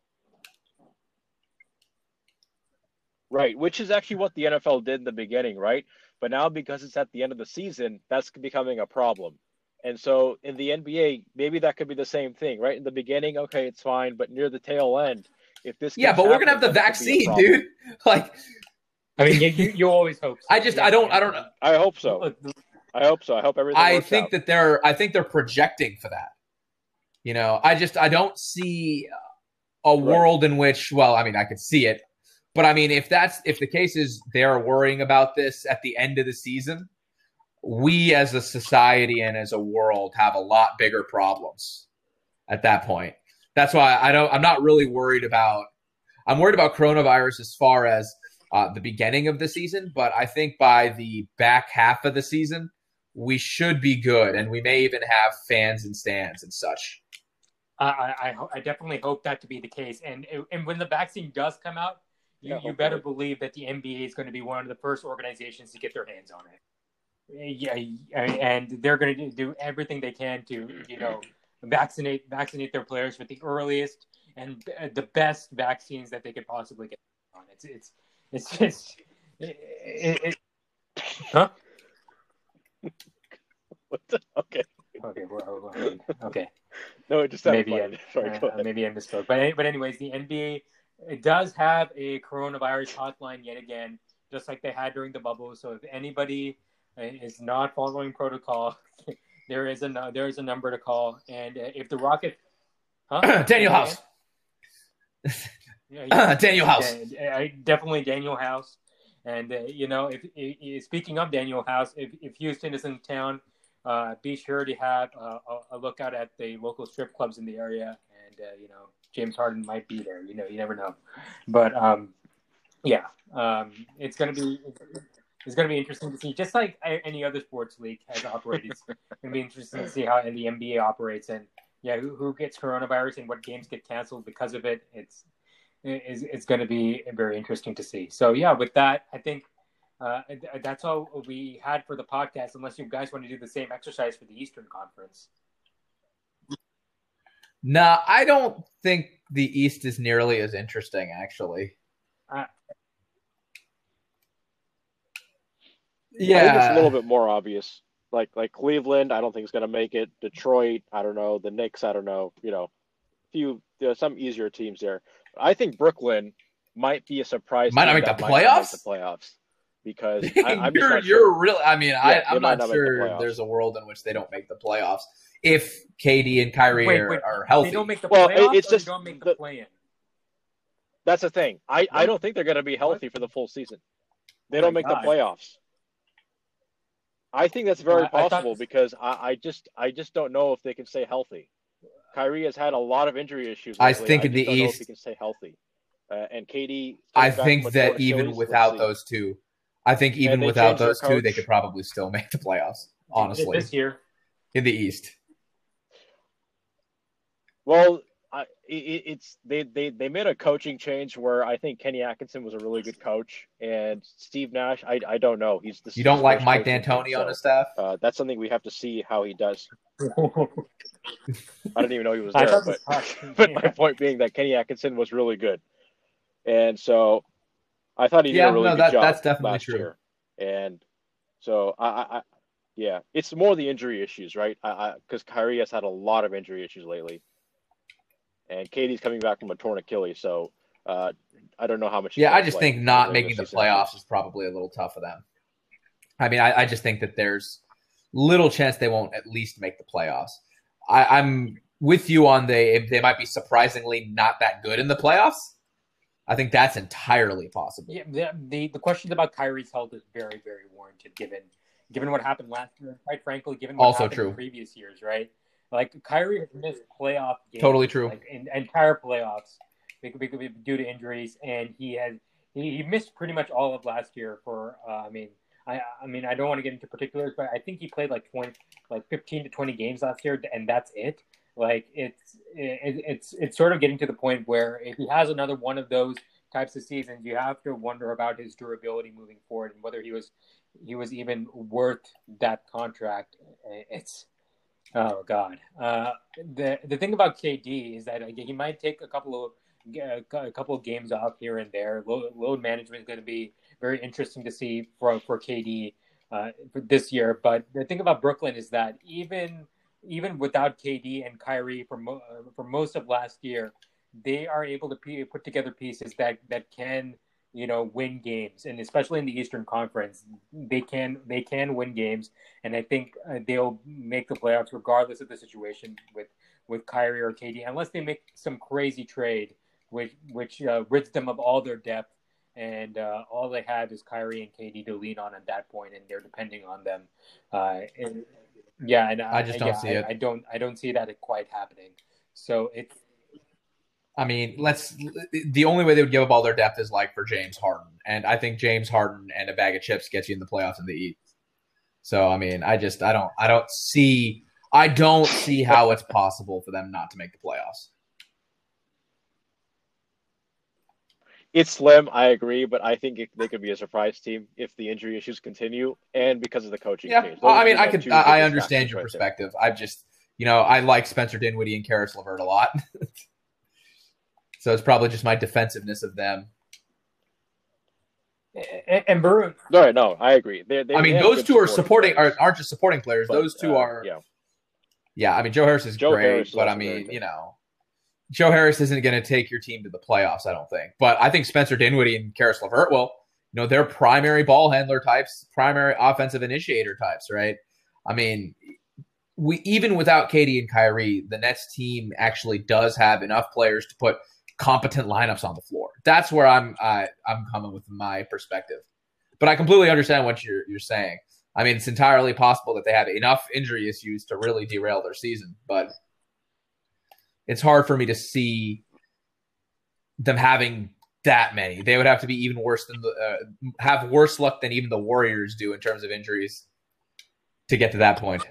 Right, which is actually what the NFL did in the beginning, right? But now because it's at the end of the season, that's becoming a problem. And so in the NBA, maybe that could be the same thing, right? In the beginning, okay, it's fine, but near the tail end, if this yeah, but we're gonna have the vaccine, dude. (laughs) Like, I mean, you, you always hope. So. I just, I don't, I don't. Know I hope so. I hope so. I hope everything. I think out. that they're, I think they're projecting for that. You know, I just, I don't see a world in which, well, I mean, I could see it, But I mean, if that's if the case is they're worrying about this at the end of the season, we as a society and as a world have a lot bigger problems at that point. That's why I don't. I'm not really worried about. I'm worried about coronavirus as far as uh, the beginning of the season, but I think by the back half of the season, we should be good, and we may even have fans and stands and such. I, I, I definitely hope that to be the case. And and when the vaccine does come out, you, yeah, you better believe that the NBA is going to be one of the first organizations to get their hands on it. Yeah, and they're going to do everything they can to, you know, vaccinate vaccinate their players with the earliest and the best vaccines that they could possibly get on. It's it's it's just it, it, it huh? (laughs) what the? Okay. Okay. Well, okay. No, it just maybe I, (laughs) Sorry, uh, maybe I misspoke. But but anyways, the NBA it does have a coronavirus hotline yet again, just like they had during the bubble. So if anybody uh, is not following protocol, (laughs) there is a there is a number to call. And uh, if the Rocket, huh? (clears throat) Danuel House. yeah, (clears throat) Danuel House. Yeah, definitely Danuel House. And uh, you know, if, if, speaking of Danuel House, if, if Houston is in town, uh, be sure to have uh, a, a lookout at the local strip clubs in the area. And uh, you know, James Harden might be there. You know, you never know. But um, yeah, um, it's gonna be it's gonna be interesting to see. Just like any other sports league has operated, it's (laughs) gonna be interesting to see how the NBA operates and yeah, who, who gets coronavirus and what games get canceled because of it. It's it's, it's going to be very interesting to see. So yeah, with that, I think uh, that's all we had for the podcast. Unless you guys want to do the same exercise for the Eastern Conference. No, I don't think the East is nearly as interesting, actually. Uh, yeah, I think it's a little bit more obvious. Like like Cleveland, I don't think is going to make it. Detroit, I don't know. The Knicks, I don't know. You know, few you know, some easier teams there. I think Brooklyn might be a surprise. Might not make the playoffs. Make the playoffs because I, am you're you're sure. really. I mean, yeah, I, am not, not sure there's a world in which they don't make the playoffs if KD and Kyrie wait, are, wait, are healthy. They don't make the well, playoffs. It's just don't make the, the play in. That's the thing. I, I don't think they're going to be healthy what? for the full season. They oh don't make God. the playoffs. I think that's very I, possible I thought... because I, I just I just don't know if they can stay healthy. Kyrie has had a lot of injury issues. Lately. I think in the East he can stay healthy. Uh, and KD. I think that even without those two, I think even without those two, they could probably still (laughs) make the playoffs. Honestly, this year in the East. Well, I, it, it's they, they they made a coaching change where I think Kenny Atkinson was a really good coach, and Steve Nash. I, I don't know. He's the you don't like Mike D'Antoni on so, his staff. Uh, that's something we have to see how he does. (laughs) I didn't even know he was there, but, (laughs) but my point being that Kenny Atkinson was really good, and so I thought he did yeah, a really no, good that, job. That's definitely true. Year. And so I, I, yeah, it's more the injury issues, right? I because Kyrie has had a lot of injury issues lately, and KD's coming back from a torn Achilles, so uh, I don't know how much. Yeah, I just think not making the playoffs is probably a little tough for them. I mean, I, I, just think that there's little chance they won't at least make the playoffs. I, am with you on the they might be surprisingly not that good in the playoffs. I think that's entirely possible. Yeah, the, the, the questions about Kyrie's health is very, very warranted given given what happened last year. Quite frankly, given what also happened true. in previous years, right? Like Kyrie has missed playoff games, totally true, like in, entire playoffs due to injuries, and he has he, he missed pretty much all of last year. For uh, I mean, I I mean I don't want to get into particulars, but I think he played like twenty, like fifteen to twenty games last year, and that's it. Like it's it, it's it's sort of getting to the point where if he has another one of those types of seasons, you have to wonder about his durability moving forward and whether he was he was even worth that contract. It's oh god. Uh, the the thing about KD is that he might take a couple of a couple of games off here and there. Load, load management is going to be very interesting to see for for KD uh, for this year. But the thing about Brooklyn is that even even without KD and Kyrie for mo- uh, for most of last year, they are able to p- put together pieces that that can you know win games, and especially in the Eastern Conference, they can they can win games, and I think uh, they'll make the playoffs regardless of the situation with with Kyrie or KD, unless they make some crazy trade which which uh, rids them of all their depth and uh, all they have is Kyrie and KD to lean on at that point, and they're depending on them. Uh, and, yeah, and I just don't yeah, see I, it. I don't. I don't see that quite happening. So it's I mean, let's. The only way they would give up all their depth is like for James Harden, and I think James Harden and a bag of chips gets you in the playoffs in the East. So I mean, I just I don't I don't see I don't see how it's possible for them not to make the playoffs. It's slim, I agree, but I think it, they could be a surprise team if the injury issues continue and because of the coaching Yeah, change. well, I mean, I could I I understand your right perspective. I just you know I like Spencer Dinwiddie and Karis LeVert a lot, (laughs) so it's probably just my defensiveness of them. and, and Burrow. No, right, no, I agree. They, they, I mean, they those two are supporting supporting players, are, aren't just supporting players. but, those two uh, are yeah. Yeah, I mean Joe Harris is Joe great, Harris but I mean, good. you know, Joe Harris isn't going to take your team to the playoffs. I don't think, but I think Spencer Dinwiddie and Karis LeVert will. You know, they're primary ball handler types, primary offensive initiator types, right? I mean, we even without KD and Kyrie, the Nets team actually does have enough players to put competent lineups on the floor. That's where I'm I, I'm coming with my perspective. But I completely understand what you're you're saying. I mean, it's entirely possible that they have enough injury issues to really derail their season, but it's hard for me to see them having that many. They would have to be even worse than the uh, have worse luck than even the Warriors do in terms of injuries to get to that point.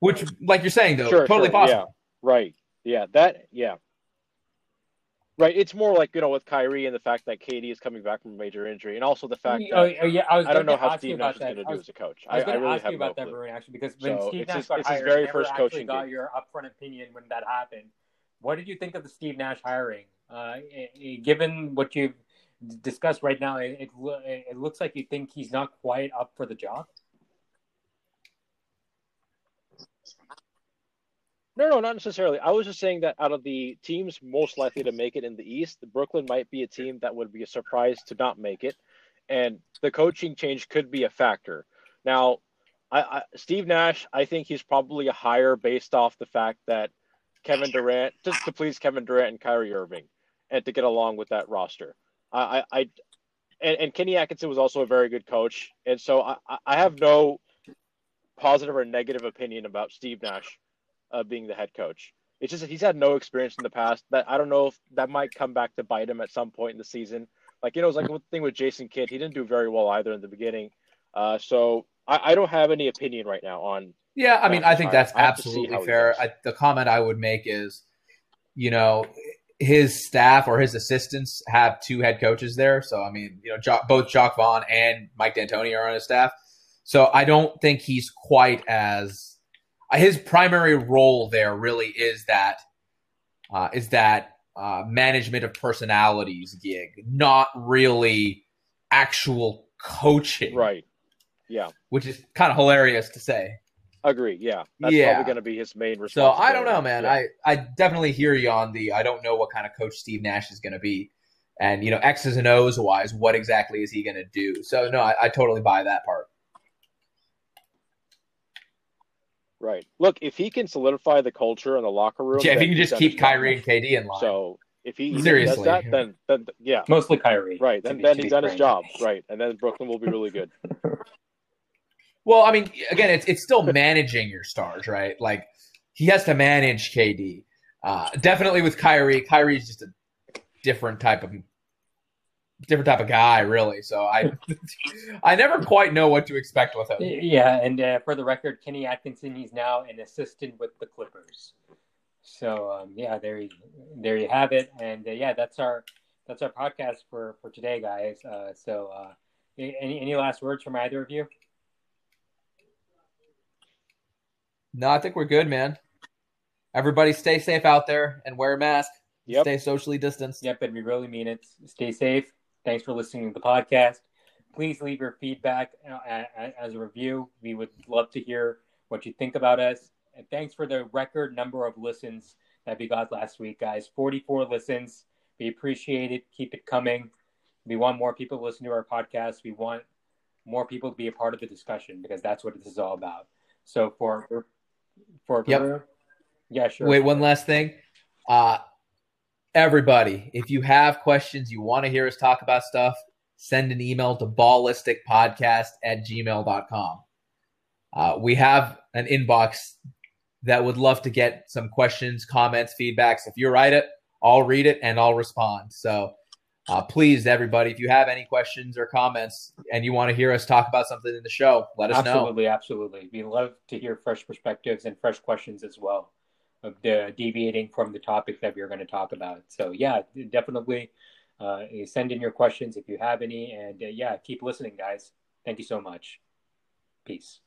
Which, like you're saying, though, Sure, totally sure, possible. Yeah, right. Yeah, that. Yeah. Right. It's more like you know with Kyrie and the fact that KD is coming back from a major injury, and also the fact Oh, that oh, yeah, I I don't know how Steve Nash is going to do as a coach. I was I, I going to really ask have you no about that, clue. Varun, actually, because when So Steve Nash his- got it's his hired, very first coaching got your upfront opinion when that happened. What did you think of the Steve Nash hiring? Uh, given what you've discussed right now, it, it it looks like you think he's not quite up for the job. No, no, not necessarily. I was just saying that out of the teams most likely to make it in the East, the Brooklyn might be a team that would be a surprise to not make it, and the coaching change could be a factor. Now, I, I Steve Nash, I think he's probably a hire based off the fact that Kevin Durant, just to please Kevin Durant and Kyrie Irving, and to get along with that roster. I, I, I and, and Kenny Atkinson was also a very good coach, and so I, I- I have no positive or negative opinion about Steve Nash uh, being the head coach. It's just that he's had no experience in the past. That I don't know if that might come back to bite him at some point in the season. Like you know, it's like one thing with Jason Kidd. He didn't do very well either in the beginning. Uh, so I, I don't have any opinion right now on. Yeah, I mean, I think that's I have to see absolutely fair. I, the comment I would make is, you know, his staff or his assistants have two head coaches there. So I mean, you know, both Jacque Vaughn and Mike D'Antoni are on his staff. So I don't think he's quite as his primary role there really is that uh, is that uh, management of personalities gig, not really actual coaching, Right. Yeah. Which is kind of hilarious to say. Agree. Yeah. That's Yeah. probably going to be his main So. I don't know, man. Yeah. I, I definitely hear you on the I don't know what kind of coach Steve Nash is going to be. And, you know, X's and O's wise, what exactly is he going to do? So, no, I, I totally buy that part. Right. Look, if he can solidify the culture in the locker room, Yeah, if then he can just keep his job. Kyrie and KD in line. So if he if he Seriously. does that, then then yeah, Mostly Kyrie. right. Then be- then he's done his job. Right. And then Brooklyn will be really good. (laughs) Well, I mean, again, it's it's still managing your stars, right? Like he has to manage KD. Uh, definitely with Kyrie. Kyrie's just a different type of different type of guy, really. So I (laughs) I never quite know what to expect with him. Yeah, and uh, for the record, Kenny Atkinson, he's now an assistant with the Clippers. So um, yeah, there you there you have it, and uh, yeah, that's our that's our podcast for for today, guys. Uh, so uh, any any last words from either of you? No, I think we're good, man. Everybody stay safe out there and wear a mask. Yep. Stay socially distanced. Yep, and we really mean it. Stay safe. Thanks for listening to the podcast. Please leave your feedback as a review. We would love to hear what you think about us. And thanks for the record number of listens that we got last week, guys. 44 listens. We appreciate it. Keep it coming. We want more people to listen to our podcast. We want more people to be a part of the discussion because that's what this is all about. So for for Yep. yeah, sure. Wait, one last thing. Uh, everybody, if you have questions, you want to hear us talk about stuff, send an email to ballisticpodcast at gmail.com. Uh, we have an inbox that would love to get some questions, comments, feedbacks. If you write it, I'll read it and I'll respond. So uh, please, everybody, if you have any questions or comments and you want to hear us talk about something in the show, let us absolutely, know. Absolutely, absolutely. We love to hear fresh perspectives and fresh questions as well of the deviating from the topic that we're going to talk about. So yeah, definitely uh, send in your questions if you have any, and uh, yeah, keep listening, guys. Thank you so much. Peace.